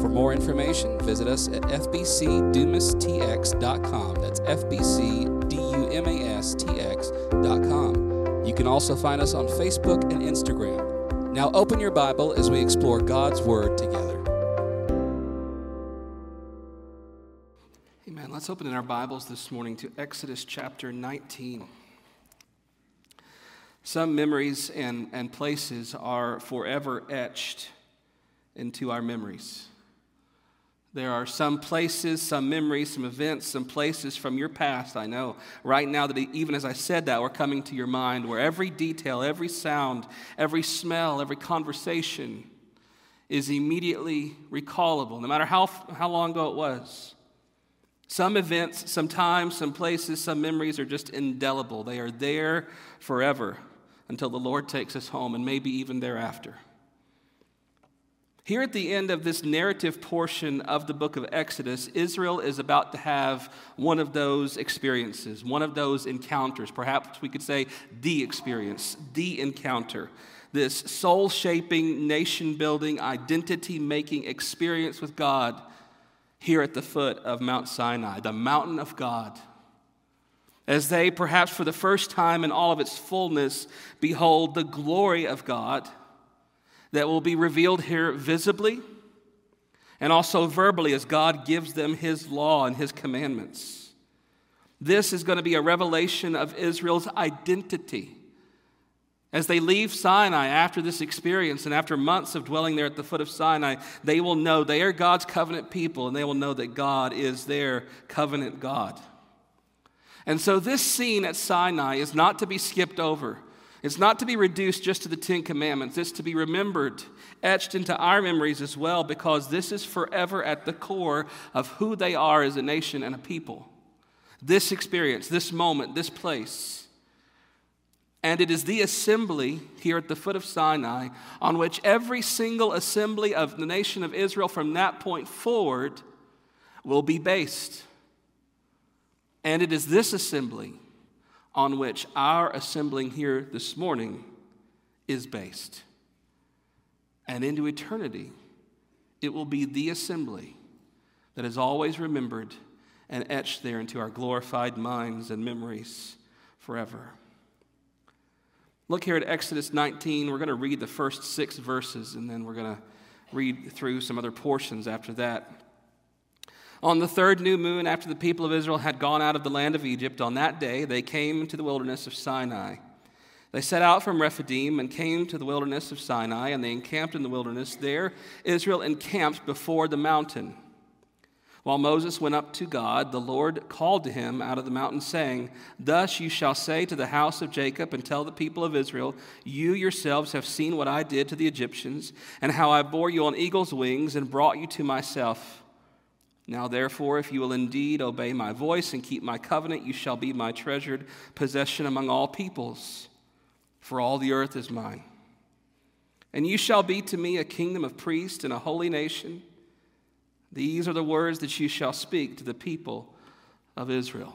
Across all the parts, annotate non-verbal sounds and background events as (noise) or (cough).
For more information, visit us at fbcdumastx.com. That's fbcdumastx.com. You can also find us on Facebook and Instagram. Now open your Bible as we explore God's Word together. Amen. Let's open in our Bibles this morning to Exodus chapter 19. Some memories and, and places are forever etched into our memories. There are some places, some memories, some events, some places from your past, I know, right now that even as I said that, were coming to your mind where every detail, every sound, every smell, every conversation is immediately recallable, no matter how, how long ago it was. Some events, some times, some places, some memories are just indelible. They are there forever until the Lord takes us home and maybe even thereafter. Here at the end of this narrative portion of the book of Exodus, Israel is about to have one of those experiences, one of those encounters. Perhaps we could say the experience, the encounter. This soul shaping, nation building, identity making experience with God here at the foot of Mount Sinai, the mountain of God. As they, perhaps for the first time in all of its fullness, behold the glory of God that will be revealed here visibly and also verbally as God gives them His law and His commandments. This is going to be a revelation of Israel's identity. As they leave Sinai after this experience and after months of dwelling there at the foot of Sinai, they will know they are God's covenant people and they will know that God is their covenant God. And so, this scene at Sinai is not to be skipped over. It's not to be reduced just to the Ten Commandments, it's to be remembered, etched into our memories as well, because this is forever at the core of who they are as a nation and a people. This experience, this moment, this place. And it is the assembly here at the foot of Sinai on which every single assembly of the nation of Israel from that point forward will be based. And it is this assembly on which our assembling here this morning is based. And into eternity, it will be the assembly that is always remembered and etched there into our glorified minds and memories forever. Look here at Exodus 19. We're going to read the first six verses, and then we're going to read through some other portions after that. On the third new moon, after the people of Israel had gone out of the land of Egypt, on that day they came to the wilderness of Sinai. They set out from Rephidim and came to the wilderness of Sinai, and they encamped in the wilderness. There, Israel encamped before the mountain. While Moses went up to God, the Lord called to him out of the mountain, saying, Thus you shall say to the house of Jacob and tell the people of Israel, You yourselves have seen what I did to the Egyptians, and how I bore you on eagle's wings and brought you to myself. Now, therefore, if you will indeed obey my voice and keep my covenant, you shall be my treasured possession among all peoples, for all the earth is mine. And you shall be to me a kingdom of priests and a holy nation. These are the words that you shall speak to the people of Israel.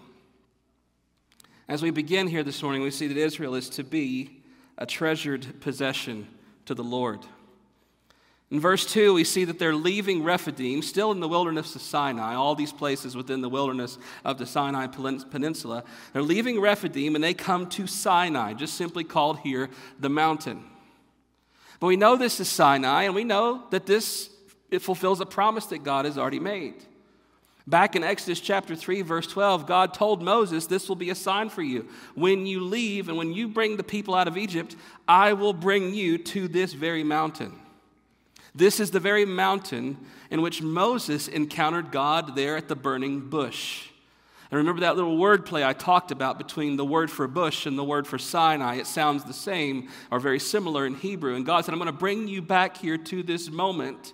As we begin here this morning, we see that Israel is to be a treasured possession to the Lord. In verse 2, we see that they're leaving Rephidim, still in the wilderness of Sinai, all these places within the wilderness of the Sinai Peninsula. They're leaving Rephidim and they come to Sinai, just simply called here the mountain. But we know this is Sinai, and we know that this it fulfills a promise that God has already made. Back in Exodus chapter 3, verse 12, God told Moses, This will be a sign for you. When you leave and when you bring the people out of Egypt, I will bring you to this very mountain. This is the very mountain in which Moses encountered God there at the burning bush. And remember that little word play I talked about between the word for bush and the word for Sinai? It sounds the same or very similar in Hebrew. And God said, I'm going to bring you back here to this moment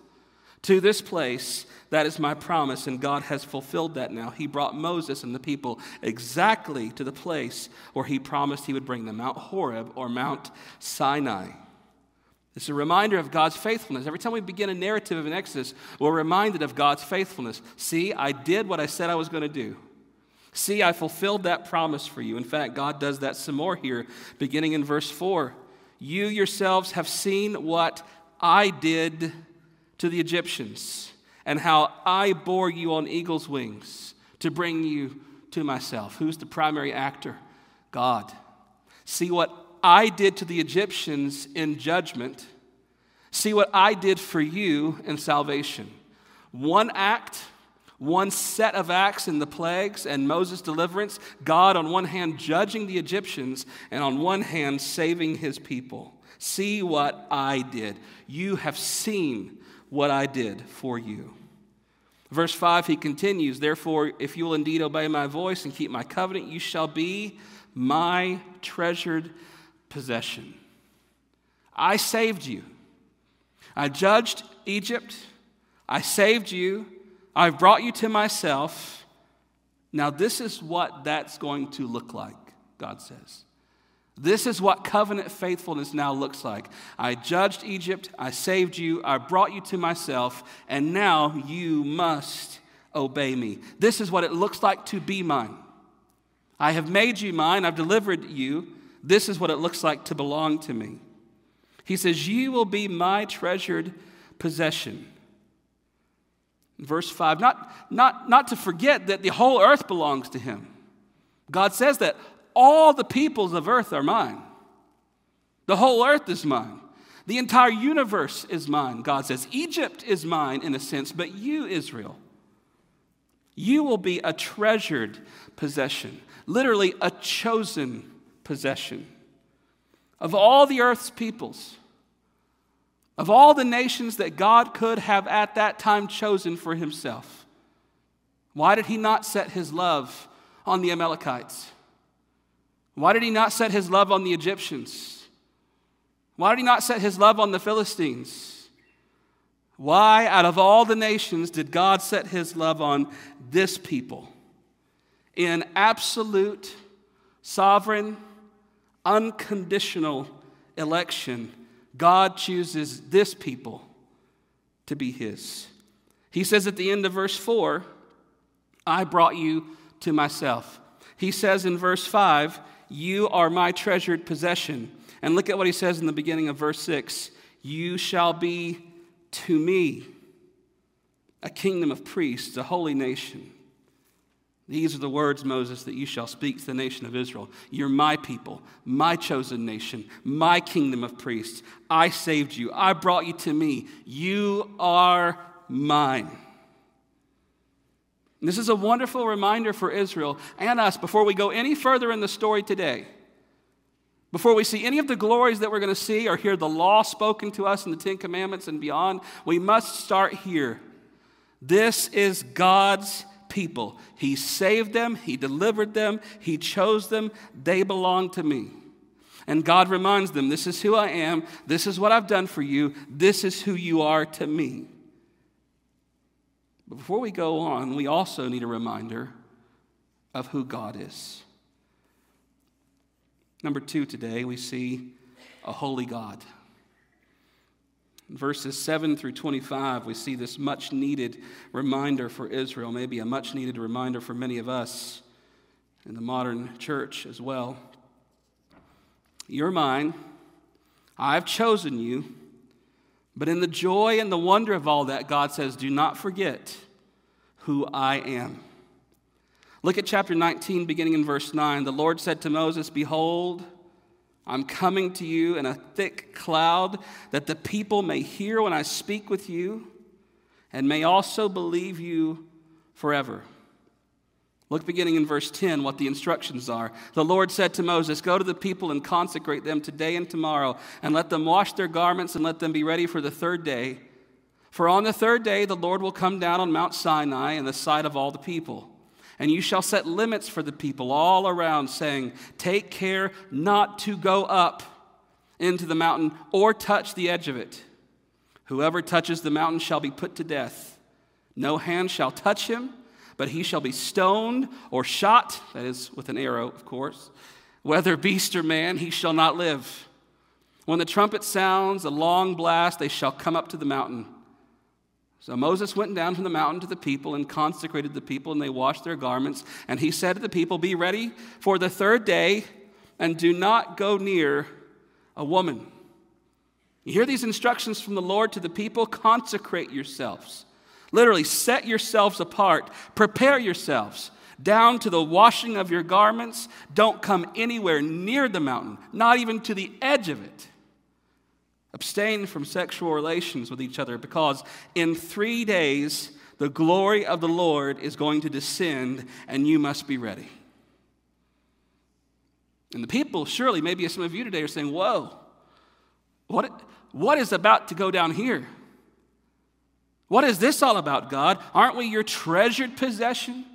To this place, that is my promise, and God has fulfilled that now. He brought Moses and the people exactly to the place where he promised he would bring them Mount Horeb or Mount Sinai. It's a reminder of God's faithfulness. Every time we begin a narrative in Exodus, we're reminded of God's faithfulness. See, I did what I said I was going to do. See, I fulfilled that promise for you. In fact, God does that some more here, beginning in verse 4. You yourselves have seen what I did to the Egyptians and how I bore you on eagle's wings to bring you to myself. Who's the primary actor? God. See what I did to the Egyptians in judgment. See what I did for you in salvation. One act, one set of acts in the plagues and Moses' deliverance, God on one hand judging the Egyptians, and on one hand saving his people. See what I did. You have seen what I did for you. Verse 5, he continues, Therefore, if you will indeed obey my voice and keep my covenant, you shall be my treasured possession. I saved you. I judged Egypt. I saved you. I've brought you to myself. Now, this is what that's going to look like, God says. This is what covenant faithfulness now looks like. I judged Egypt, I saved you, I brought you to myself, and now you must obey me. This is what it looks like to be mine. I have made you mine, I've delivered you. This is what it looks like to belong to me. He says, You will be my treasured possession. Verse 5, not, not, not to forget that the whole earth belongs to him. God says that all the peoples of earth are mine. The whole earth is mine. The entire universe is mine, God says. Egypt is mine in a sense, but you, Israel, you will be a treasured possession, literally a chosen possession. Of all the earth's peoples, of all the nations that God could have at that time chosen for himself, why did he not set his love on the Amalekites? Why did he not set his love on the Egyptians? Why did he not set his love on the Philistines? Why, out of all the nations, did God set his love on this people? In absolute, sovereign, unconditional election, God chooses this people to be his. He says at the end of verse 4, I brought you to myself. He says in verse 5, you are my treasured possession. And look at what he says in the beginning of verse 6 You shall be to me a kingdom of priests, a holy nation. These are the words, Moses, that you shall speak to the nation of Israel. You're my people, my chosen nation, my kingdom of priests. I saved you. I brought you to me. You are mine. This is a wonderful reminder for Israel and us before we go any further in the story today. Before we see any of the glories that we're going to see or hear the law spoken to us in the Ten Commandments and beyond, we must start here. This is God's people. He saved them, He delivered them, He chose them. They belong to me. And God reminds them this is who I am, this is what I've done for you, this is who you are to me. But before we go on, we also need a reminder of who God is. Number two, today we see a holy God. Verses 7 through 25, we see this much needed reminder for Israel, maybe a much needed reminder for many of us in the modern church as well. You're mine, I've chosen you but in the joy and the wonder of all that, God says, Do not forget who I am. Look at chapter 19, beginning in verse 9. The Lord said to Moses, Behold, I'm coming to you in a thick cloud, that the people may hear when I speak with you, and may also believe you forever. Look beginning in verse 10 what the instructions are. The Lord said to Moses, Go to the people and consecrate them today and tomorrow, and let them wash their garments and let them be ready for the third day. For on the third day the Lord will come down on Mount Sinai in the sight of all the people. And you shall set limits for the people all around, saying, Take care not to go up into the mountain or touch the edge of it. Whoever touches the mountain shall be put to death. No hand shall touch him, but he shall be stoned or shot, that is, with an arrow, of course. Whether beast or man, he shall not live. When the trumpet sounds a long blast, they shall come up to the mountain. So Moses went down from the mountain to the people and consecrated the people, and they washed their garments. And he said to the people, Be ready for the third day, and do not go near a woman. You hear these instructions from the Lord to the people consecrate yourselves. Literally, set yourselves apart, prepare yourselves down to the washing of your garments. Don't come anywhere near the mountain, not even to the edge of it. Abstain from sexual relations with each other because in three days the glory of the Lord is going to descend and you must be ready. And the people, surely, maybe some of you today are saying, Whoa, what, what is about to go down here? What is this all about, God? Aren't we your treasured possession?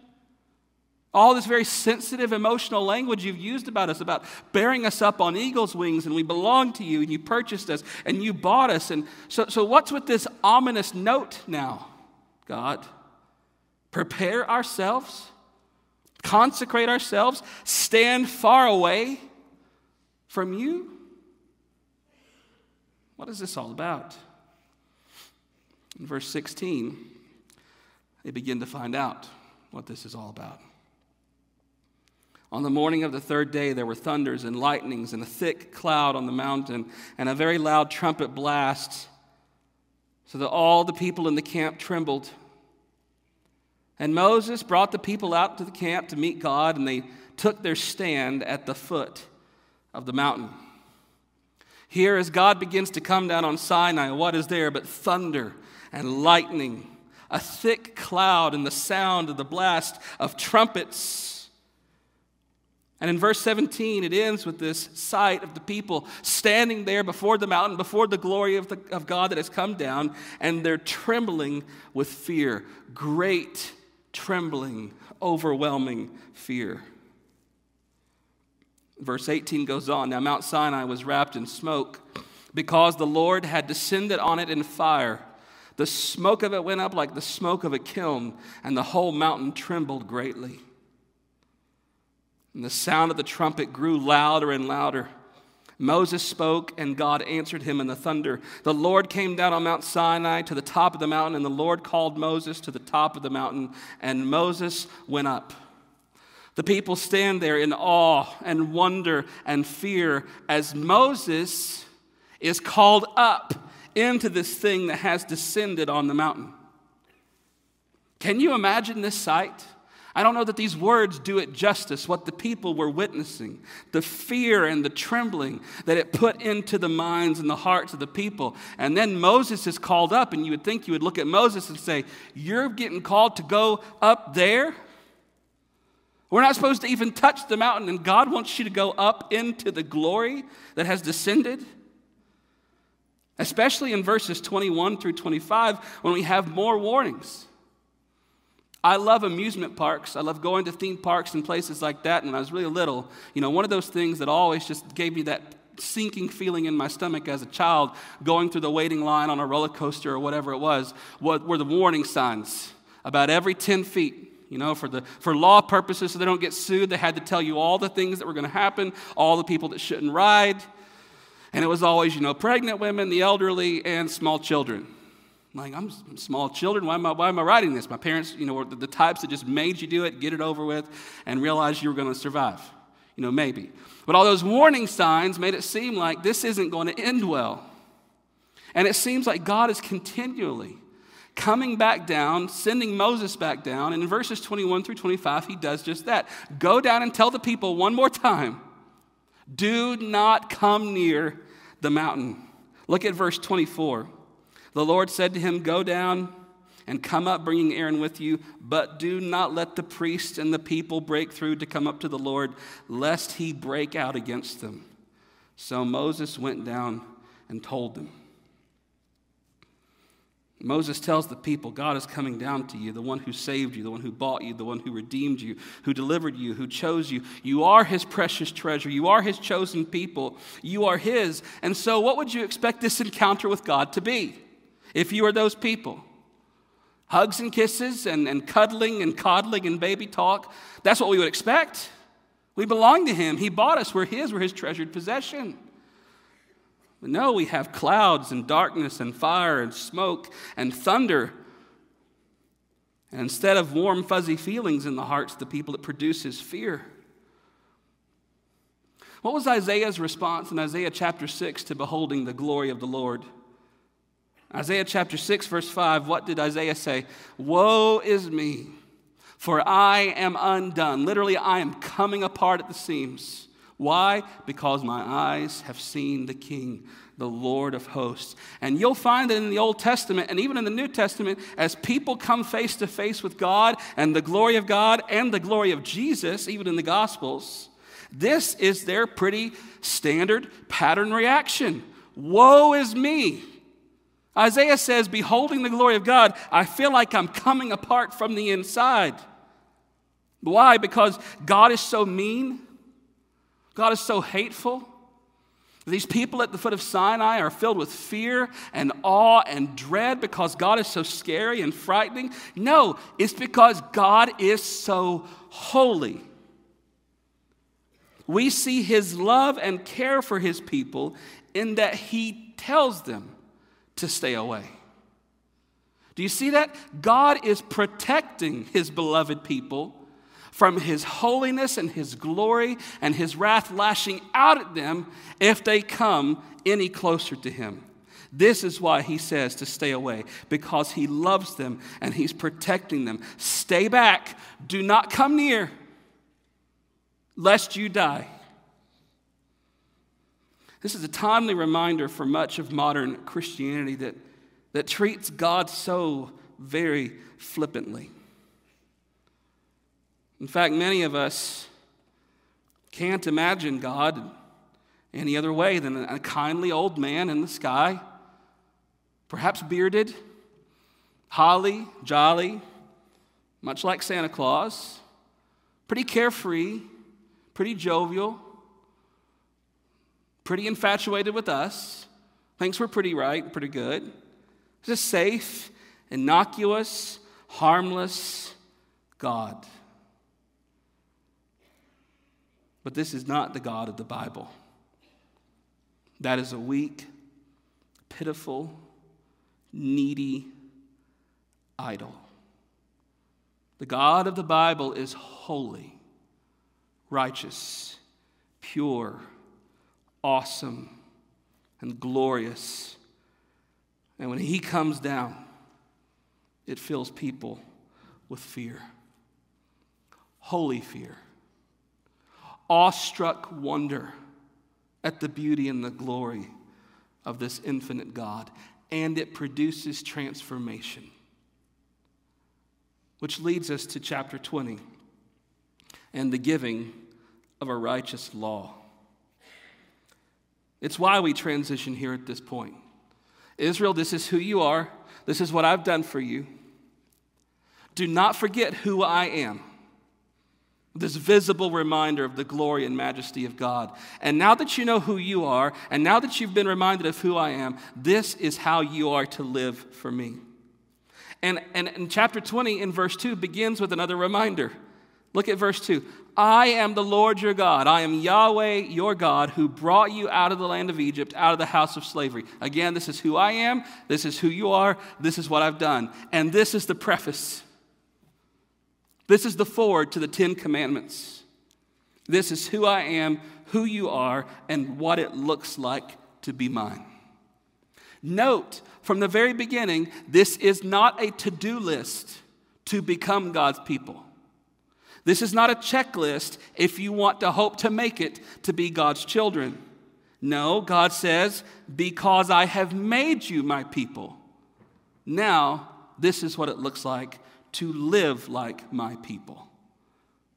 All this very sensitive emotional language you've used about us, about bearing us up on eagle's wings, and we belong to you, and you purchased us, and you bought us. And so, so what's with this ominous note now, God? Prepare ourselves, consecrate ourselves, stand far away from you? What is this all about? In verse 16, they begin to find out what this is all about. On the morning of the third day, there were thunders and lightnings and a thick cloud on the mountain and a very loud trumpet blast, so that all the people in the camp trembled. And Moses brought the people out to the camp to meet God, and they took their stand at the foot of the mountain. Here, as God begins to come down on Sinai, what is there but thunder and lightning, a thick cloud, and the sound of the blast of trumpets? And in verse 17, it ends with this sight of the people standing there before the mountain, before the glory of, the, of God that has come down, and they're trembling with fear. Great trembling, overwhelming fear. Verse 18 goes on Now Mount Sinai was wrapped in smoke because the Lord had descended on it in fire. The smoke of it went up like the smoke of a kiln, and the whole mountain trembled greatly. And the sound of the trumpet grew louder and louder. Moses spoke, and God answered him in the thunder. The Lord came down on Mount Sinai to the top of the mountain, and the Lord called Moses to the top of the mountain, and Moses went up. The people stand there in awe and wonder and fear as Moses is called up into this thing that has descended on the mountain. Can you imagine this sight? I don't know that these words do it justice, what the people were witnessing, the fear and the trembling that it put into the minds and the hearts of the people. And then Moses is called up, and you would think you would look at Moses and say, You're getting called to go up there? We're not supposed to even touch the mountain, and God wants you to go up into the glory that has descended. Especially in verses 21 through 25, when we have more warnings. I love amusement parks. I love going to theme parks and places like that. And when I was really little, you know, one of those things that always just gave me that sinking feeling in my stomach as a child going through the waiting line on a roller coaster or whatever it was were the warning signs about every 10 feet. You know, for, the, for law purposes, so they don't get sued, they had to tell you all the things that were going to happen, all the people that shouldn't ride. And it was always, you know, pregnant women, the elderly, and small children. Like, I'm small children. Why am I, why am I writing this? My parents, you know, were the, the types that just made you do it, get it over with, and realize you were going to survive. You know, maybe. But all those warning signs made it seem like this isn't going to end well. And it seems like God is continually coming back down, sending Moses back down. And in verses 21 through 25, he does just that. Go down and tell the people one more time do not come near the mountain. Look at verse 24. The Lord said to him, Go down and come up, bringing Aaron with you, but do not let the priests and the people break through to come up to the Lord, lest he break out against them. So Moses went down and told them. Moses tells the people, God is coming down to you, the one who saved you, the one who bought you, the one who redeemed you, who delivered you, who chose you. You are his precious treasure. You are his chosen people. You are his. And so, what would you expect this encounter with God to be? If you are those people, hugs and kisses and, and cuddling and coddling and baby talk, that's what we would expect. We belong to Him. He bought us. We're His. We're His treasured possession. But no, we have clouds and darkness and fire and smoke and thunder. And instead of warm, fuzzy feelings in the hearts of the people, it produces fear. What was Isaiah's response in Isaiah chapter 6 to beholding the glory of the Lord? Isaiah chapter 6, verse 5, what did Isaiah say? Woe is me, for I am undone. Literally, I am coming apart at the seams. Why? Because my eyes have seen the King, the Lord of hosts. And you'll find that in the Old Testament and even in the New Testament, as people come face to face with God and the glory of God and the glory of Jesus, even in the Gospels, this is their pretty standard pattern reaction Woe is me! Isaiah says, Beholding the glory of God, I feel like I'm coming apart from the inside. Why? Because God is so mean, God is so hateful. These people at the foot of Sinai are filled with fear and awe and dread because God is so scary and frightening. No, it's because God is so holy. We see his love and care for his people in that he tells them to stay away. Do you see that? God is protecting his beloved people from his holiness and his glory and his wrath lashing out at them if they come any closer to him. This is why he says to stay away, because he loves them and he's protecting them. Stay back, do not come near, lest you die. This is a timely reminder for much of modern Christianity that, that treats God so very flippantly. In fact, many of us can't imagine God any other way than a kindly old man in the sky, perhaps bearded, holly, jolly, much like Santa Claus, pretty carefree, pretty jovial, pretty infatuated with us, thinks we're pretty right, pretty good. Just safe, innocuous, harmless God. But this is not the God of the Bible. That is a weak, pitiful, needy idol. The God of the Bible is holy, righteous, pure, awesome and glorious. And when he comes down, it fills people with fear holy fear, awestruck wonder at the beauty and the glory of this infinite God. And it produces transformation. Which leads us to chapter 20 and the giving of a righteous law. It's why we transition here at this point. Israel, this is who you are. This is what I've done for you. Do not forget who I am. This visible reminder of the glory and majesty of God. And now that you know who you are, and now that you've been reminded of who I am, this is how you are to live for me. And, and, and chapter 20 in verse 2 begins with another reminder. Look at verse 2. I am the Lord your God. I am Yahweh your God who brought you out of the land of Egypt, out of the house of slavery. Again, this is who I am. This is who you are. This is what I've done. And this is the preface. This is the foreword to the Ten Commandments. This is who I am, who you are, and what it looks like to be mine. Note from the very beginning, this is not a to do list to become God's people. This is not a checklist if you want to hope to make it to be God's children. No, God says, because I have made you my people. Now, this is what it looks like to live like my people.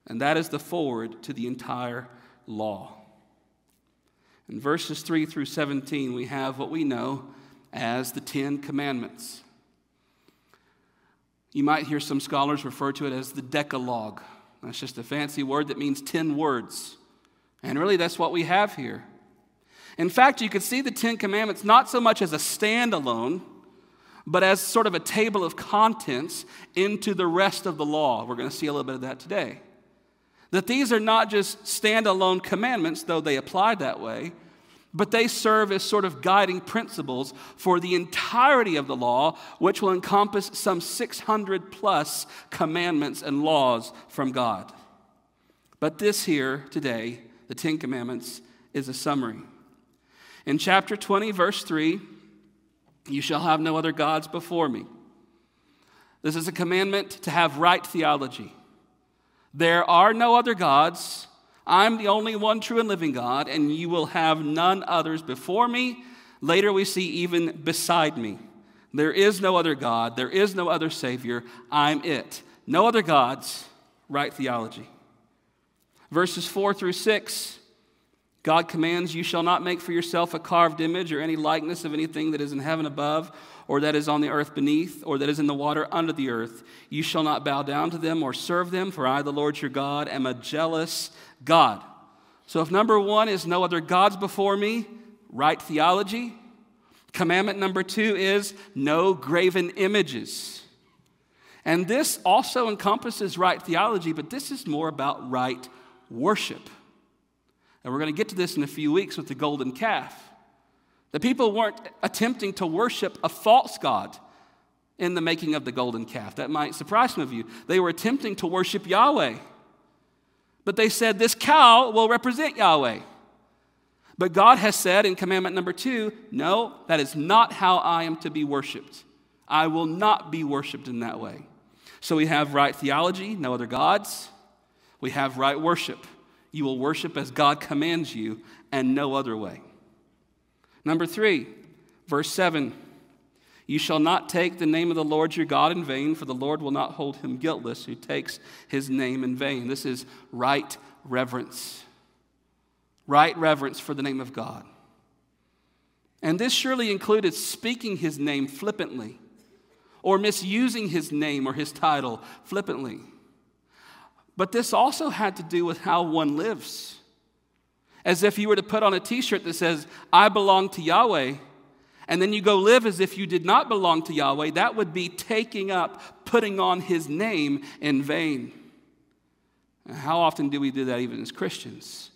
And that is the foreword to the entire law. In verses 3 through 17, we have what we know as the Ten Commandments. You might hear some scholars refer to it as the Decalogue. That's just a fancy word that means 10 words. And really, that's what we have here. In fact, you could see the Ten Commandments not so much as a standalone, but as sort of a table of contents into the rest of the law. We're going to see a little bit of that today. That these are not just standalone commandments, though they apply that way, but they serve as sort of guiding principles for the entirety of the law, which will encompass some 600 plus commandments and laws from God. But this here today, the Ten Commandments, is a summary. In chapter 20, verse 3, you shall have no other gods before me. This is a commandment to have right theology. There are no other gods. I'm the only one true and living God, and you will have none others before me. Later, we see even beside me. There is no other God. There is no other Savior. I'm it. No other gods, right theology. Verses 4 through 6 God commands, You shall not make for yourself a carved image or any likeness of anything that is in heaven above, or that is on the earth beneath, or that is in the water under the earth. You shall not bow down to them or serve them, for I, the Lord your God, am a jealous God. So, if number one is no other gods before me, right theology. Commandment number two is no graven images. And this also encompasses right theology, but this is more about right worship. And we're going to get to this in a few weeks with the golden calf. The people weren't attempting to worship a false God in the making of the golden calf. That might surprise some of you. They were attempting to worship Yahweh. But they said, This cow will represent Yahweh. But God has said in commandment number two, No, that is not how I am to be worshiped. I will not be worshiped in that way. So we have right theology, no other gods. We have right worship. You will worship as God commands you and no other way. Number three, verse 7 You shall not take the name of the Lord your God in vain, for the Lord will not hold him guiltless who takes his name in vain. This is right reverence. Right reverence for the name of God. And this surely included speaking his name flippantly or misusing his name or his title flippantly. But this also had to do with how one lives. As if you were to put on a t shirt that says, I belong to Yahweh, and then you go live as if you did not belong to Yahweh, that would be taking up, putting on his name in vain. How often do we do that even as Christians?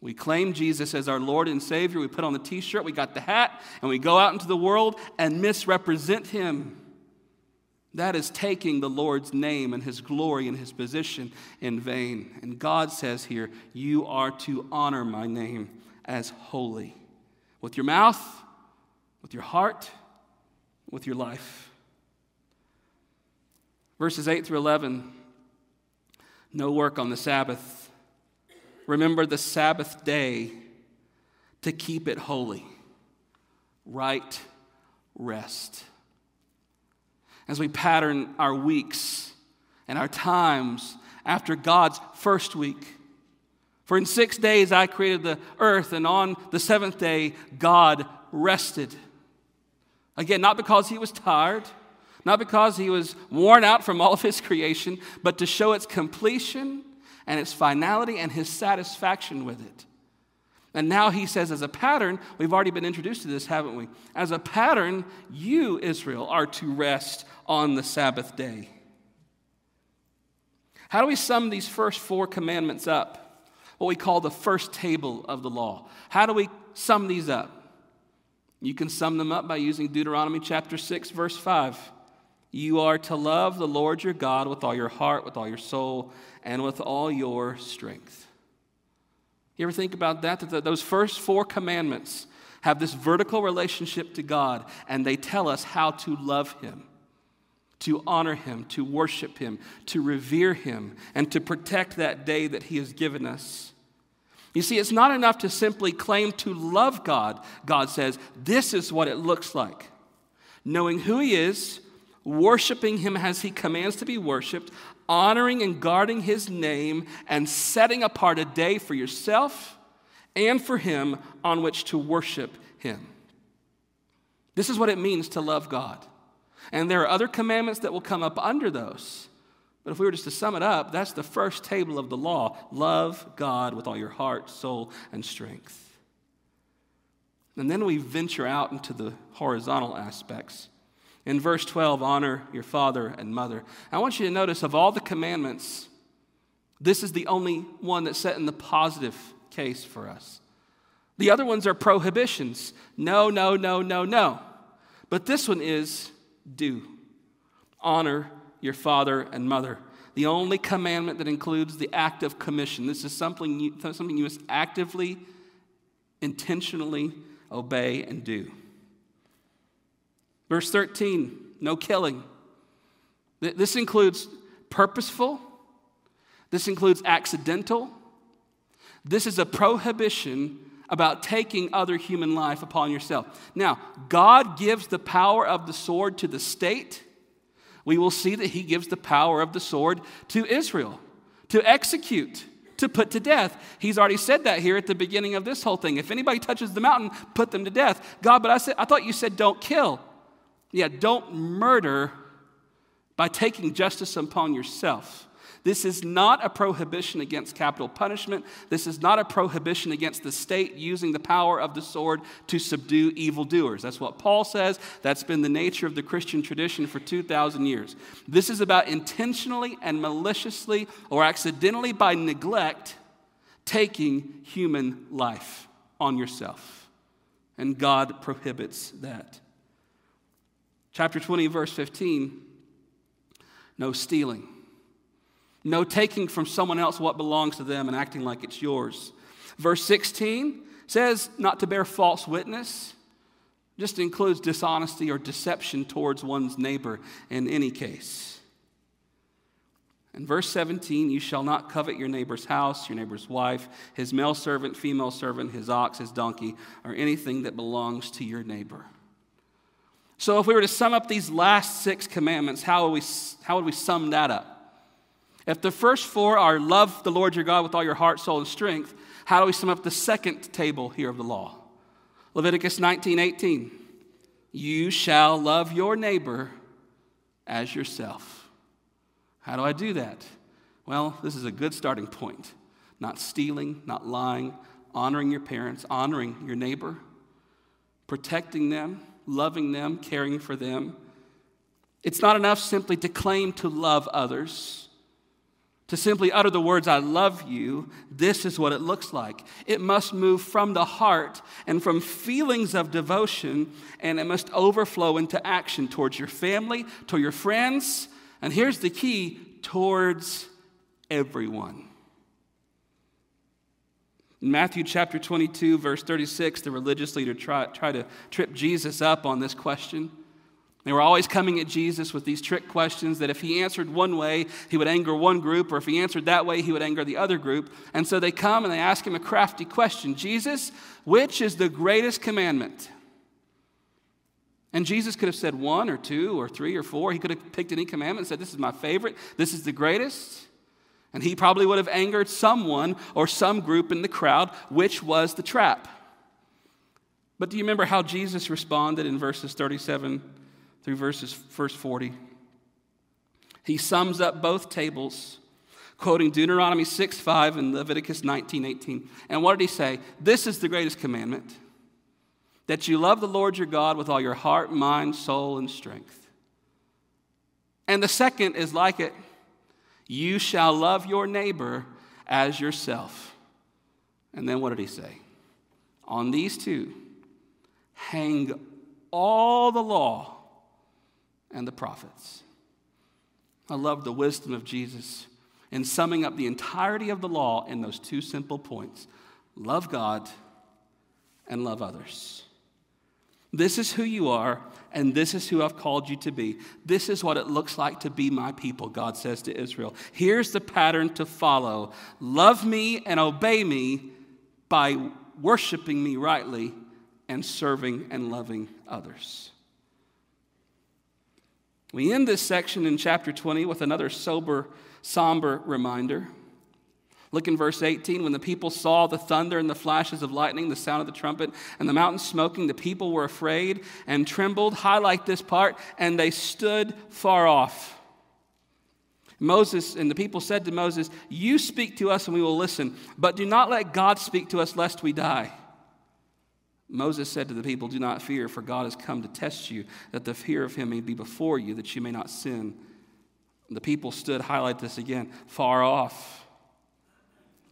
We claim Jesus as our Lord and Savior. We put on the t shirt, we got the hat, and we go out into the world and misrepresent him. That is taking the Lord's name and his glory and his position in vain. And God says here, You are to honor my name as holy with your mouth, with your heart, with your life. Verses 8 through 11 no work on the Sabbath. Remember the Sabbath day to keep it holy. Right rest as we pattern our weeks and our times after God's first week. For in six days I created the earth, and on the seventh day God rested. Again, not because he was tired, not because he was worn out from all of his creation, but to show its completion and its finality and his satisfaction with it. And now he says, as a pattern, we've already been introduced to this, haven't we? As a pattern, you, Israel, are to rest on the Sabbath day. How do we sum these first four commandments up? What we call the first table of the law. How do we sum these up? You can sum them up by using Deuteronomy chapter 6, verse 5. You are to love the Lord your God with all your heart, with all your soul, and with all your strength. You ever think about that? That those first four commandments have this vertical relationship to God, and they tell us how to love Him, to honor Him, to worship Him, to revere Him, and to protect that day that He has given us. You see, it's not enough to simply claim to love God. God says, this is what it looks like. Knowing who He is, worshiping Him as He commands to be worshiped, honoring and guarding his name, and setting apart a day for yourself and for him on which to worship him. This is what it means to love God. And there are other commandments that will come up under those. But if we were just to sum it up, that's the first table of the law love God with all your heart, soul, and strength. And then we venture out into the horizontal aspects. In verse 12, honor your father and mother. I want you to notice of all the commandments, this is the only one that's set in the positive case for us. The other ones are prohibitions. No, no, no, no, no. But this one is do. Honor your father and mother. The only commandment that includes the act of commission. This is something you, something you must actively, intentionally obey and do. Verse 13 no killing. This includes purposeful, this includes accidental. This is a prohibition about taking other human life upon yourself. Now, God gives the power of the sword to the state. We will see that He gives the power of the sword to Israel to execute, to put to death. He's already said that here at the beginning of this whole thing. If anybody touches the mountain, put them to death. God, but I, said, I thought you said don't kill. Yeah, don't murder by taking justice upon yourself. This is not a prohibition against capital punishment. This is not a prohibition against the state using the power of the sword to subdue evildoers. That's what Paul says. That's been the nature of the Christian tradition for 2,000 years. This is about intentionally and maliciously or accidentally by neglect taking human life on yourself. And God prohibits that. Chapter 20, verse 15 no stealing. No taking from someone else what belongs to them and acting like it's yours. Verse 16 says not to bear false witness, just includes dishonesty or deception towards one's neighbor in any case. In verse 17, you shall not covet your neighbor's house, your neighbor's wife, his male servant, female servant, his ox, his donkey, or anything that belongs to your neighbor. So, if we were to sum up these last six commandments, how would we, how would we sum that up? If the first four are love the Lord your God with all your heart, soul, and strength, how do we sum up the second table here of the law? Leviticus 19 18. You shall love your neighbor as yourself. How do I do that? Well, this is a good starting point. Not stealing, not lying, honoring your parents, honoring your neighbor, protecting them, loving them, caring for them. It's not enough simply to claim to love others to simply utter the words, I love you, this is what it looks like. It must move from the heart and from feelings of devotion, and it must overflow into action towards your family, to your friends, and here's the key towards everyone. In Matthew chapter 22, verse 36, the religious leader tried try to trip Jesus up on this question. They were always coming at Jesus with these trick questions that if he answered one way, he would anger one group, or if he answered that way, he would anger the other group. And so they come and they ask him a crafty question Jesus, which is the greatest commandment? And Jesus could have said one or two or three or four. He could have picked any commandment and said, This is my favorite, this is the greatest. And he probably would have angered someone or some group in the crowd, which was the trap. But do you remember how Jesus responded in verses 37 through verses verse 40. He sums up both tables, quoting Deuteronomy 6 5 and Leviticus 19 18. And what did he say? This is the greatest commandment that you love the Lord your God with all your heart, mind, soul, and strength. And the second is like it you shall love your neighbor as yourself. And then what did he say? On these two, hang all the law and the prophets. I love the wisdom of Jesus in summing up the entirety of the law in those two simple points love God and love others. This is who you are, and this is who I've called you to be. This is what it looks like to be my people, God says to Israel. Here's the pattern to follow love me and obey me by worshiping me rightly and serving and loving others. We end this section in chapter 20 with another sober, somber reminder. Look in verse 18. When the people saw the thunder and the flashes of lightning, the sound of the trumpet, and the mountain smoking, the people were afraid and trembled. Highlight this part, and they stood far off. Moses and the people said to Moses, You speak to us and we will listen, but do not let God speak to us lest we die. Moses said to the people, Do not fear, for God has come to test you, that the fear of him may be before you, that you may not sin. The people stood, highlight this again, far off,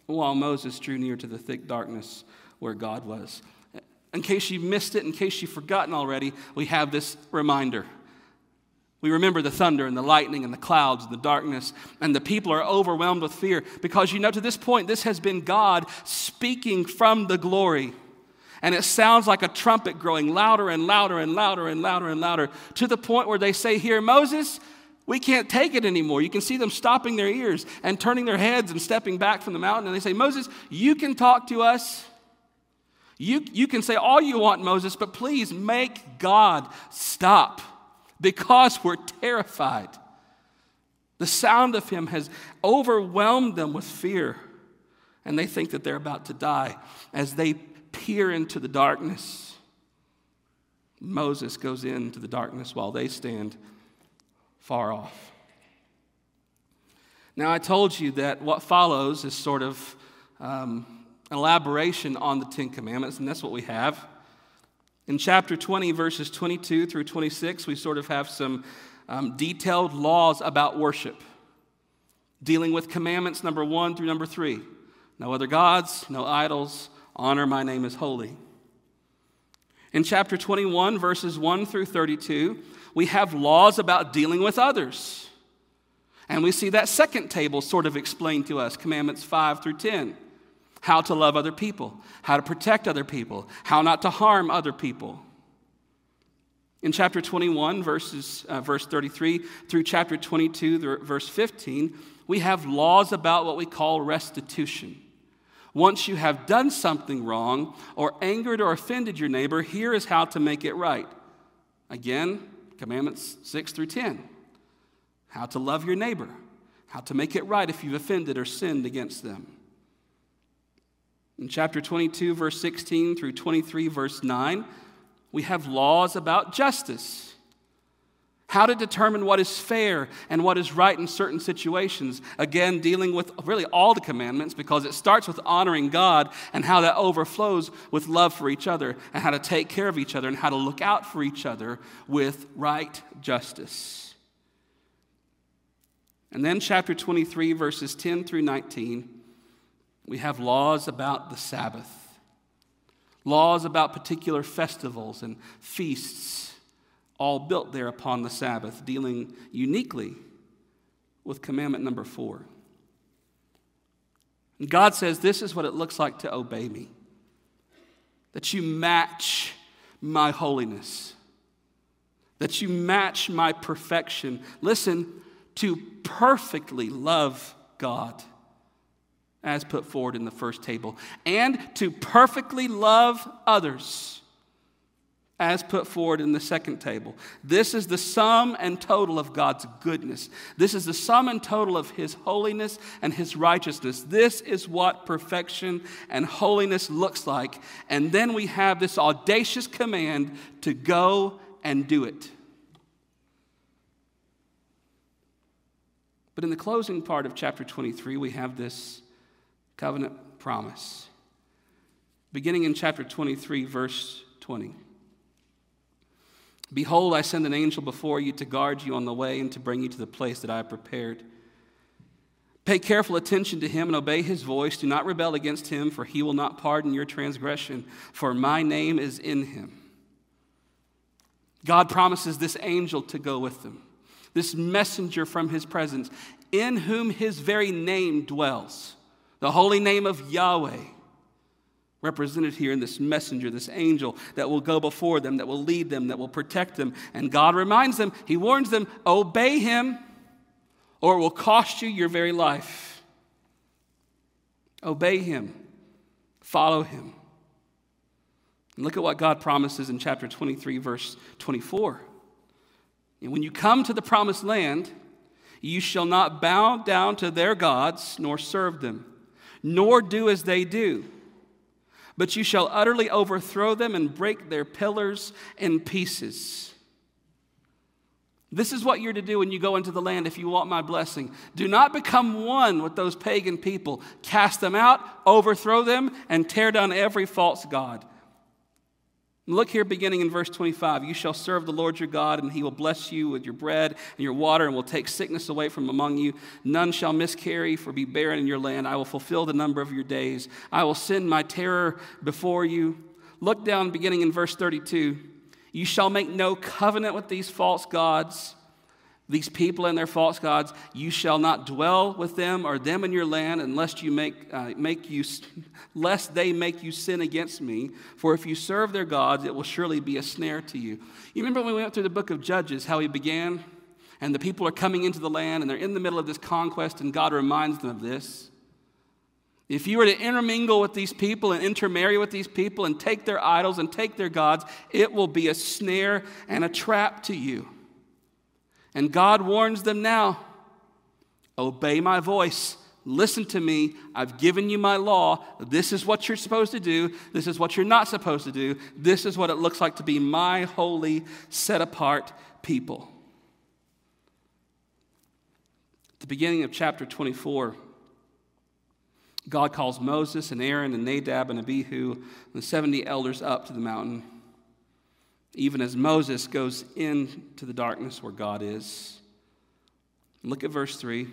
while Moses drew near to the thick darkness where God was. In case you missed it, in case you've forgotten already, we have this reminder. We remember the thunder and the lightning and the clouds and the darkness, and the people are overwhelmed with fear because you know to this point, this has been God speaking from the glory. And it sounds like a trumpet growing louder and louder and louder and louder and louder to the point where they say, Here, Moses, we can't take it anymore. You can see them stopping their ears and turning their heads and stepping back from the mountain. And they say, Moses, you can talk to us. You, you can say all you want, Moses, but please make God stop because we're terrified. The sound of him has overwhelmed them with fear, and they think that they're about to die as they peer into the darkness. Moses goes into the darkness while they stand far off. Now, I told you that what follows is sort of um, elaboration on the Ten Commandments, and that's what we have. In chapter 20, verses 22 through 26, we sort of have some um, detailed laws about worship, dealing with commandments number one through number three no other gods, no idols, honor my name is holy. In chapter 21, verses 1 through 32, we have laws about dealing with others. And we see that second table sort of explained to us, commandments 5 through 10 how to love other people, how to protect other people, how not to harm other people. In chapter 21, verses, uh, verse 33 through chapter 22, verse 15, we have laws about what we call restitution. Once you have done something wrong or angered or offended your neighbor, here is how to make it right. Again, commandments 6 through 10. How to love your neighbor, how to make it right if you've offended or sinned against them. In chapter 22, verse 16 through 23, verse 9, we have laws about justice how to determine what is fair and what is right in certain situations. Again, dealing with really all the commandments because it starts with honoring God and how that overflows with love for each other and how to take care of each other and how to look out for each other with right justice. And then, chapter 23, verses 10 through 19, we have laws about the Sabbath, laws about particular festivals and feasts all built there upon the Sabbath, dealing uniquely with commandment number four. And God says, This is what it looks like to obey me that you match my holiness, that you match my perfection. Listen, to perfectly love God as put forward in the first table, and to perfectly love others as put forward in the second table. This is the sum and total of God's goodness. This is the sum and total of His holiness and His righteousness. This is what perfection and holiness looks like. And then we have this audacious command to go and do it. But in the closing part of chapter 23, we have this covenant promise. Beginning in chapter 23, verse 20. Behold, I send an angel before you to guard you on the way and to bring you to the place that I have prepared. Pay careful attention to him and obey his voice. Do not rebel against him, for he will not pardon your transgression, for my name is in him. God promises this angel to go with them, this messenger from his presence, in whom his very name dwells, the holy name of Yahweh represented here in this messenger, this angel that will go before them, that will lead them, that will protect them. And God reminds them, He warns them, obey Him or it will cost you your very life. Obey Him, follow Him. And look at what God promises in chapter 23, verse 24. And when you come to the promised land, you shall not bow down to their gods nor serve them, nor do as they do but you shall utterly overthrow them and break their pillars in pieces. This is what you're to do when you go into the land if you want my blessing. Do not become one with those pagan people. Cast them out, overthrow them, and tear down every false God. Look here, beginning in verse 25. You shall serve the Lord your God, and he will bless you with your bread and your water, and will take sickness away from among you. None shall miscarry, for be barren in your land. I will fulfill the number of your days. I will send my terror before you. Look down, beginning in verse 32. You shall make no covenant with these false gods these people and their false gods, you shall not dwell with them or them in your land unless you make, uh, make you, (laughs) lest they make you sin against me. For if you serve their gods, it will surely be a snare to you. You remember when we went through the book of Judges, how he began? And the people are coming into the land and they're in the middle of this conquest, and God reminds them of this. If you were to intermingle with these people and intermarry with these people and take their idols and take their gods, it will be a snare and a trap to you. And God warns them now obey my voice. Listen to me. I've given you my law. This is what you're supposed to do. This is what you're not supposed to do. This is what it looks like to be my holy, set apart people. At the beginning of chapter 24, God calls Moses and Aaron and Nadab and Abihu and the 70 elders up to the mountain even as Moses goes into the darkness where God is. Look at verse 3.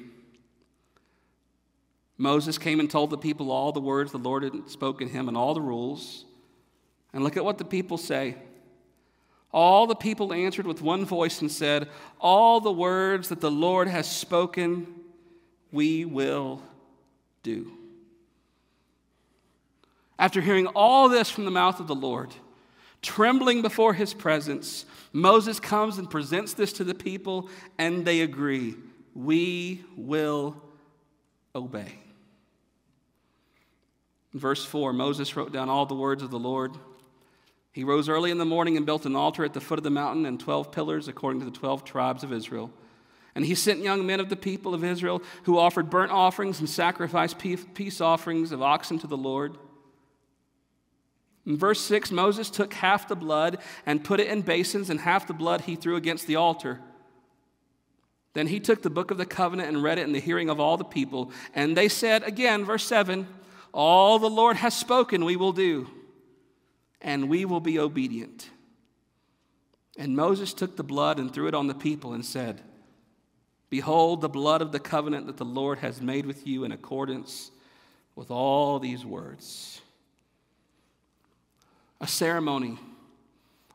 Moses came and told the people all the words the Lord had spoken him and all the rules. And look at what the people say. All the people answered with one voice and said, All the words that the Lord has spoken, we will do. After hearing all this from the mouth of the Lord, Trembling before his presence, Moses comes and presents this to the people, and they agree. We will obey. In verse 4, Moses wrote down all the words of the Lord. He rose early in the morning and built an altar at the foot of the mountain and 12 pillars according to the 12 tribes of Israel. And he sent young men of the people of Israel who offered burnt offerings and sacrificed peace offerings of oxen to the Lord. In verse 6, Moses took half the blood and put it in basins, and half the blood he threw against the altar. Then he took the book of the covenant and read it in the hearing of all the people. And they said, again, verse 7 All the Lord has spoken, we will do, and we will be obedient. And Moses took the blood and threw it on the people and said, Behold, the blood of the covenant that the Lord has made with you in accordance with all these words a ceremony,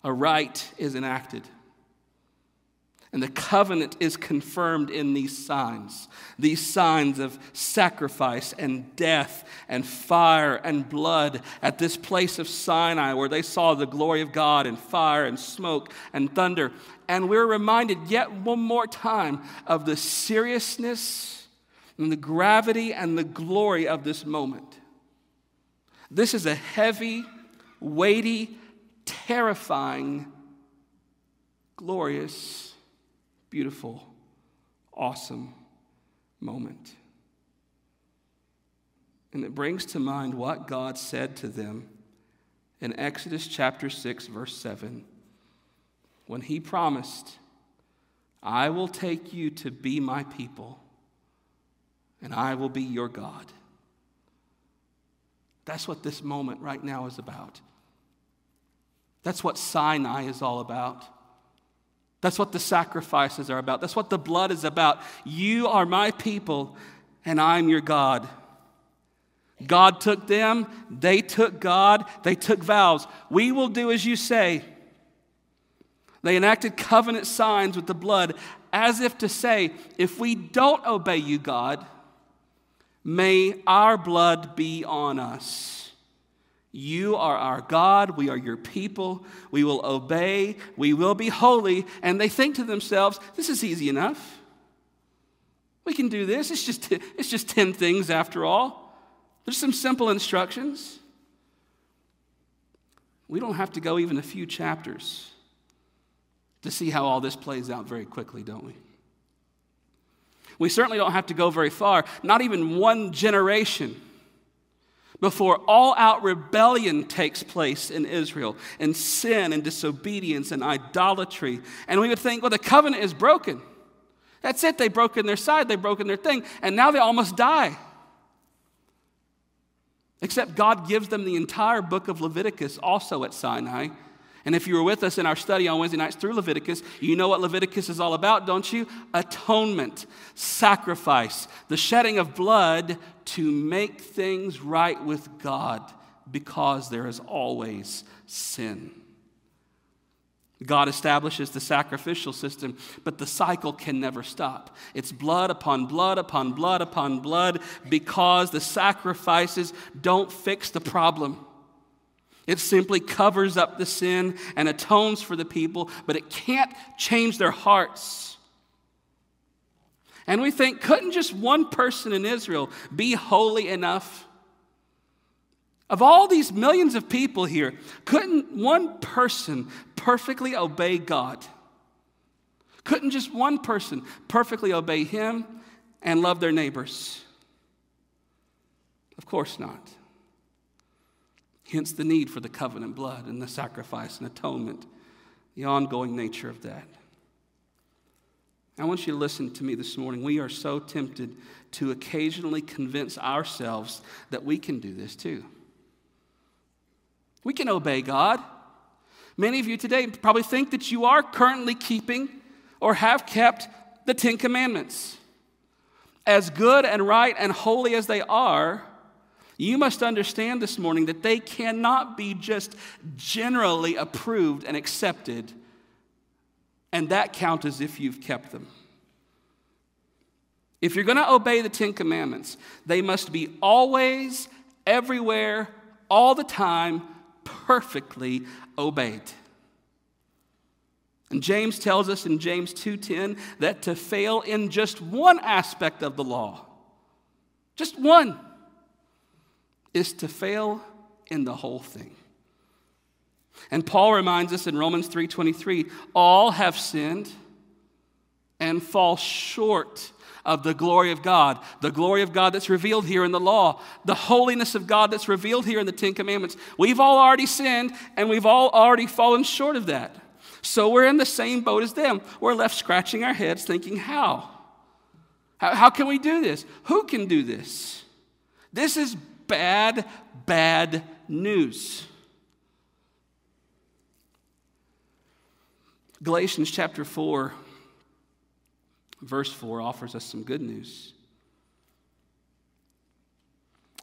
a rite is enacted. And the covenant is confirmed in these signs these signs of sacrifice and death and fire and blood at this place of Sinai where they saw the glory of God and fire and smoke and thunder. And we're reminded yet one more time of the seriousness and the gravity and the glory of this moment. This is a heavy, weighty, terrifying, glorious, beautiful, awesome moment. And it brings to mind what God said to them in Exodus chapter 6, verse 7, when He promised, I will take you to be my people, and I will be your God. That's what this moment right now is about. That's what Sinai is all about. That's what the sacrifices are about. That's what the blood is about. You are my people, and I'm your God. God took them, they took God, they took vows. We will do as you say. They enacted covenant signs with the blood as if to say, if we don't obey you, God, May our blood be on us. You are our God. We are your people. We will obey. We will be holy. And they think to themselves, this is easy enough. We can do this. It's just, it's just 10 things after all. There's some simple instructions. We don't have to go even a few chapters to see how all this plays out very quickly, don't we? We certainly don't have to go very far, not even one generation, before all out rebellion takes place in Israel, and sin and disobedience and idolatry. And we would think, well, the covenant is broken. That's it. They've broken their side, they've broken their thing, and now they almost die. Except God gives them the entire book of Leviticus also at Sinai And if you were with us in our study on Wednesday nights through Leviticus, you know what Leviticus is all about, don't you? Atonement, sacrifice, the shedding of blood to make things right with God because there is always sin. God establishes the sacrificial system, but the cycle can never stop. It's blood upon blood upon blood upon blood because the sacrifices don't fix the problem. It simply covers up the sin and atones for the people, but it can't change their hearts. And we think, couldn't just one person in Israel be holy enough? Of all these millions of people here, couldn't one person perfectly obey God? Couldn't just one person perfectly obey Him and love their neighbors? Of course not. Hence the need for the covenant blood and the sacrifice and atonement, the ongoing nature of that. I want you to listen to me this morning. We are so tempted to occasionally convince ourselves that we can do this too. We can obey God. Many of you today probably think that you are currently keeping or have kept the Ten Commandments. As good and right and holy as they are, you must understand this morning that they cannot be just generally approved and accepted, and that counts as if you've kept them. If you're going to obey the Ten Commandments, they must be always, everywhere, all the time, perfectly obeyed. And James tells us in James 2:10 that to fail in just one aspect of the law, just one, is to fail in the whole thing. And Paul reminds us in Romans 3:23, all have sinned and fall short of the glory of God, the glory of God that's revealed here in the law, the holiness of God that's revealed here in the 10 commandments. We've all already sinned and we've all already fallen short of that. So we're in the same boat as them. We're left scratching our heads thinking, how? How, how can we do this? Who can do this? This is bad, bad news. Galatians chapter 4, verse 4 offers us some good news.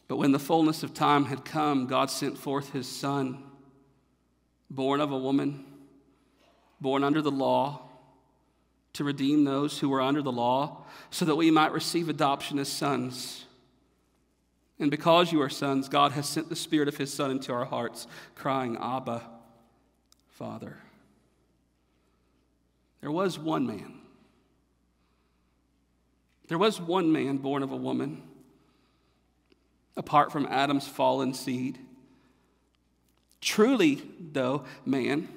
But when the fullness of time had come, God sent forth his Son, born of a woman, born under the law, to redeem those who were under the law, so that we might receive adoption as sons. And because you are sons, God has sent the Spirit of His Son into our hearts, crying, Abba, Father. There was one man. There was one man born of a woman, apart from Adam's fallen seed. Truly, though, man,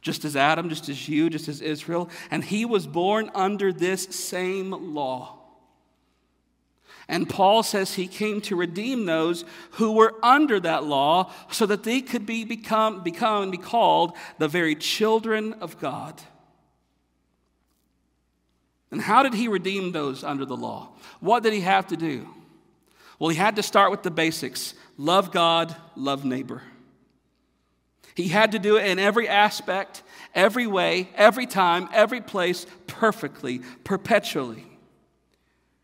just as Adam, just as you, just as Israel, and he was born under this same law. And Paul says he came to redeem those who were under that law so that they could be become, become and be called the very children of God. And how did he redeem those under the law? What did he have to do? Well, he had to start with the basics love God, love neighbor. He had to do it in every aspect, every way, every time, every place, perfectly, perpetually.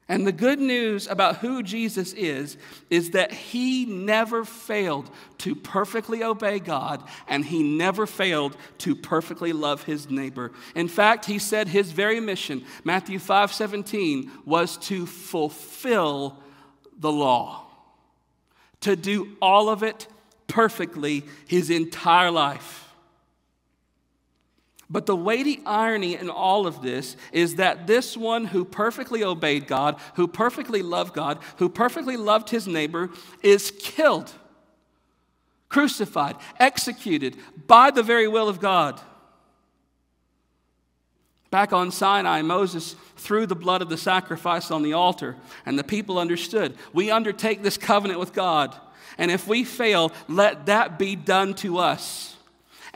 And the good news about who Jesus is, is that he never failed to perfectly obey God and he never failed to perfectly love his neighbor. In fact, he said his very mission, Matthew 5 17, was to fulfill the law, to do all of it perfectly his entire life. But the weighty irony in all of this is that this one who perfectly obeyed God, who perfectly loved God, who perfectly loved his neighbor, is killed, crucified, executed by the very will of God. Back on Sinai, Moses threw the blood of the sacrifice on the altar, and the people understood we undertake this covenant with God, and if we fail, let that be done to us.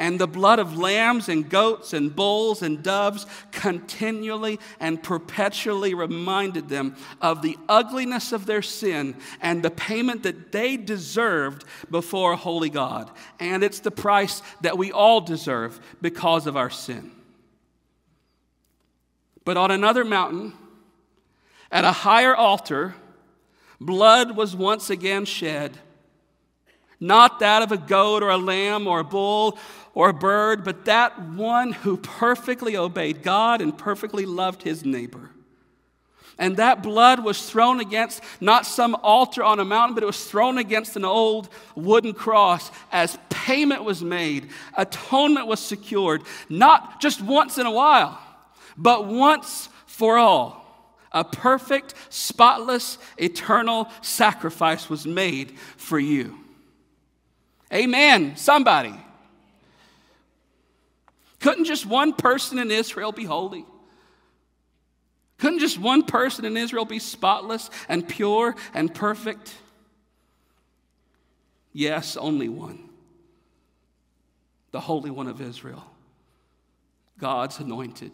And the blood of lambs and goats and bulls and doves continually and perpetually reminded them of the ugliness of their sin and the payment that they deserved before holy God. And it's the price that we all deserve because of our sin. But on another mountain, at a higher altar, blood was once again shed. Not that of a goat or a lamb or a bull or a bird, but that one who perfectly obeyed God and perfectly loved his neighbor. And that blood was thrown against not some altar on a mountain, but it was thrown against an old wooden cross as payment was made, atonement was secured, not just once in a while, but once for all. A perfect, spotless, eternal sacrifice was made for you. Amen. Somebody. Couldn't just one person in Israel be holy? Couldn't just one person in Israel be spotless and pure and perfect? Yes, only one. The Holy One of Israel, God's anointed,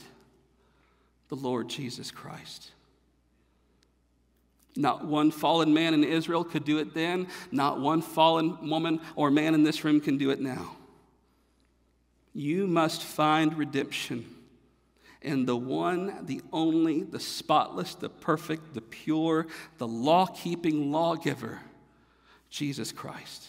the Lord Jesus Christ. Not one fallen man in Israel could do it then. Not one fallen woman or man in this room can do it now. You must find redemption in the one, the only, the spotless, the perfect, the pure, the law keeping lawgiver, Jesus Christ.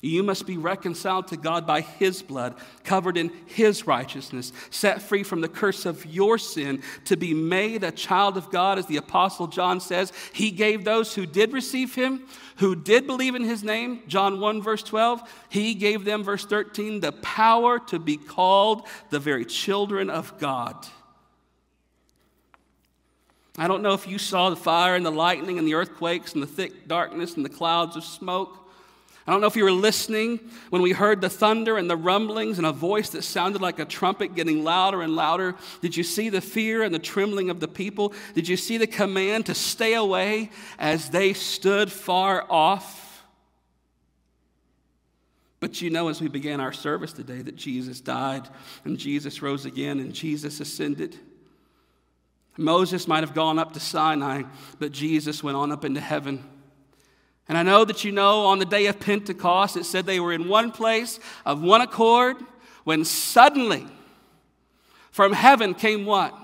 You must be reconciled to God by His blood, covered in His righteousness, set free from the curse of your sin, to be made a child of God, as the Apostle John says. He gave those who did receive Him, who did believe in His name, John 1, verse 12, He gave them, verse 13, the power to be called the very children of God. I don't know if you saw the fire and the lightning and the earthquakes and the thick darkness and the clouds of smoke. I don't know if you were listening when we heard the thunder and the rumblings and a voice that sounded like a trumpet getting louder and louder. Did you see the fear and the trembling of the people? Did you see the command to stay away as they stood far off? But you know, as we began our service today, that Jesus died and Jesus rose again and Jesus ascended. Moses might have gone up to Sinai, but Jesus went on up into heaven. And I know that you know on the day of Pentecost, it said they were in one place of one accord when suddenly from heaven came what?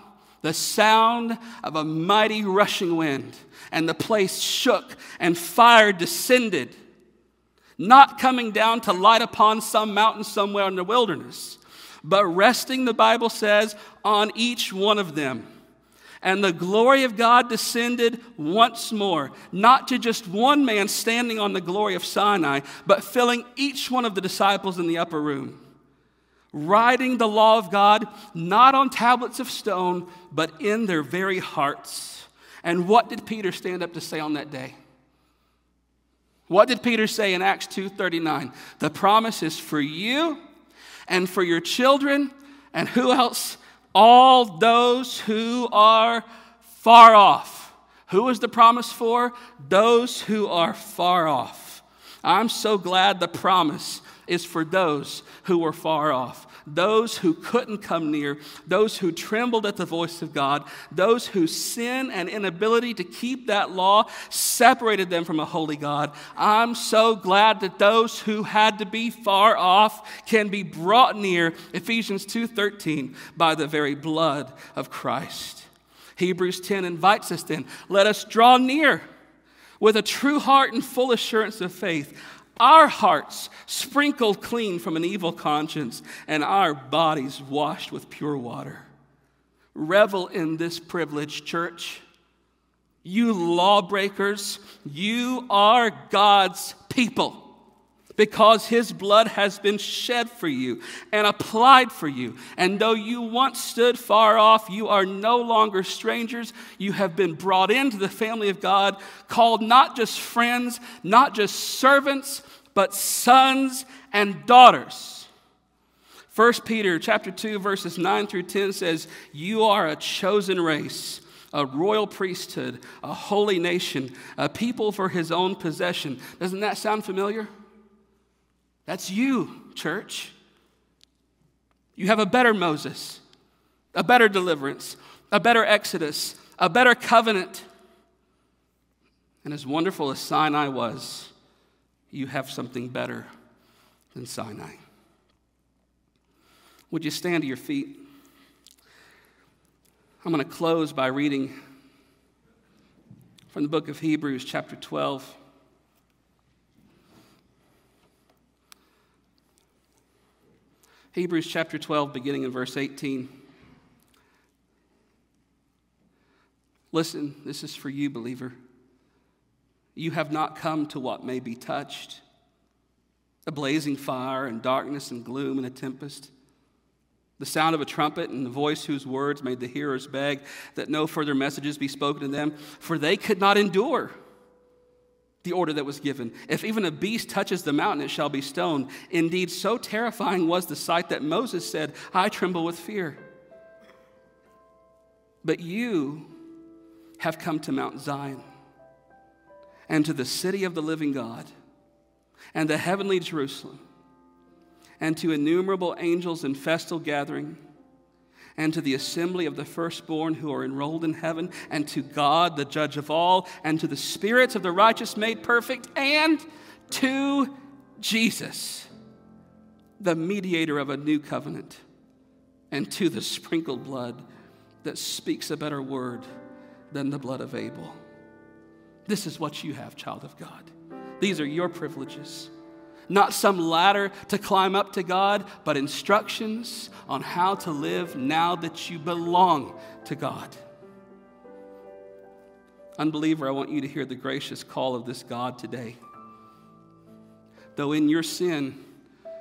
The sound of a mighty rushing wind, and the place shook, and fire descended, not coming down to light upon some mountain somewhere in the wilderness, but resting, the Bible says, on each one of them and the glory of God descended once more, not to just one man standing on the glory of Sinai, but filling each one of the disciples in the upper room. Writing the law of God not on tablets of stone, but in their very hearts. And what did Peter stand up to say on that day? What did Peter say in Acts 2:39? The promise is for you and for your children and who else? All those who are far off. Who is the promise for? Those who are far off. I'm so glad the promise is for those who are far off, those who couldn't come near, those who trembled at the voice of God, those whose sin and inability to keep that law separated them from a holy God. I'm so glad that those who had to be far off can be brought near, Ephesians 2:13, by the very blood of Christ. Hebrews 10 invites us then, let us draw near with a true heart and full assurance of faith our hearts sprinkled clean from an evil conscience, and our bodies washed with pure water. Revel in this privilege, church. You lawbreakers, you are God's people because his blood has been shed for you and applied for you. And though you once stood far off, you are no longer strangers. You have been brought into the family of God, called not just friends, not just servants, but sons and daughters. 1 Peter chapter 2 verses 9 through 10 says, "You are a chosen race, a royal priesthood, a holy nation, a people for his own possession." Doesn't that sound familiar? That's you, church. You have a better Moses, a better deliverance, a better Exodus, a better covenant. And as wonderful as Sinai was, you have something better than Sinai. Would you stand to your feet? I'm going to close by reading from the book of Hebrews, chapter 12. Hebrews chapter 12, beginning in verse 18. Listen, this is for you, believer. You have not come to what may be touched a blazing fire and darkness and gloom and a tempest, the sound of a trumpet and the voice whose words made the hearers beg that no further messages be spoken to them, for they could not endure the order that was given. If even a beast touches the mountain, it shall be stoned. Indeed, so terrifying was the sight that Moses said, I tremble with fear. But you have come to Mount Zion and to the city of the living God and the heavenly Jerusalem and to innumerable angels in festal gathering and to the assembly of the firstborn who are enrolled in heaven, and to God, the judge of all, and to the spirits of the righteous made perfect, and to Jesus, the mediator of a new covenant, and to the sprinkled blood that speaks a better word than the blood of Abel. This is what you have, child of God. These are your privileges. Not some ladder to climb up to God, but instructions on how to live now that you belong to God. Unbeliever, I want you to hear the gracious call of this God today. Though in your sin,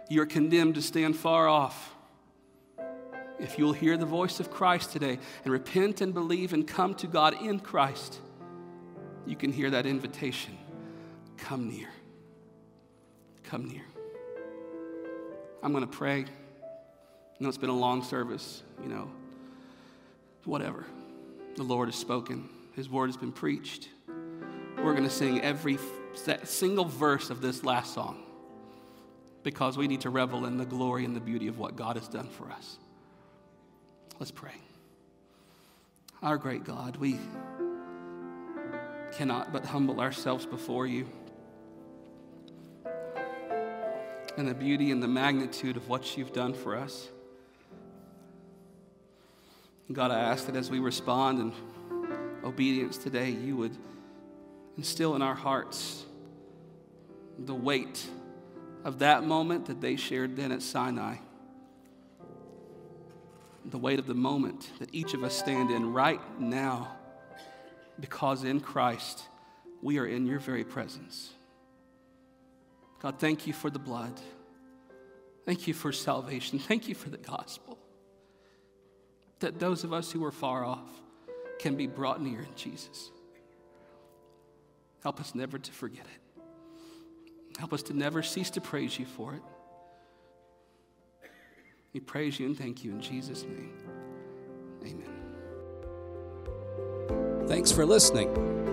you're condemned to stand far off. If you'll hear the voice of Christ today and repent and believe and come to God in Christ, you can hear that invitation come near come near. I'm going to pray. I know it's been a long service, you know, whatever. The Lord has spoken, His word has been preached. We're going to sing every single verse of this last song because we need to revel in the glory and the beauty of what God has done for us. Let's pray. Our great God, we cannot but humble ourselves before you. And the beauty and the magnitude of what you've done for us. God, I ask that as we respond in obedience today, you would instill in our hearts the weight of that moment that they shared then at Sinai. The weight of the moment that each of us stand in right now, because in Christ we are in your very presence. God, thank you for the blood. Thank you for salvation. (laughs) Thank you for the gospel. That those of us who are far off can be brought near in Jesus. Help us never to forget it. Help us to never cease to praise you for it. We praise you and thank you in Jesus' name. Amen. Thanks for listening.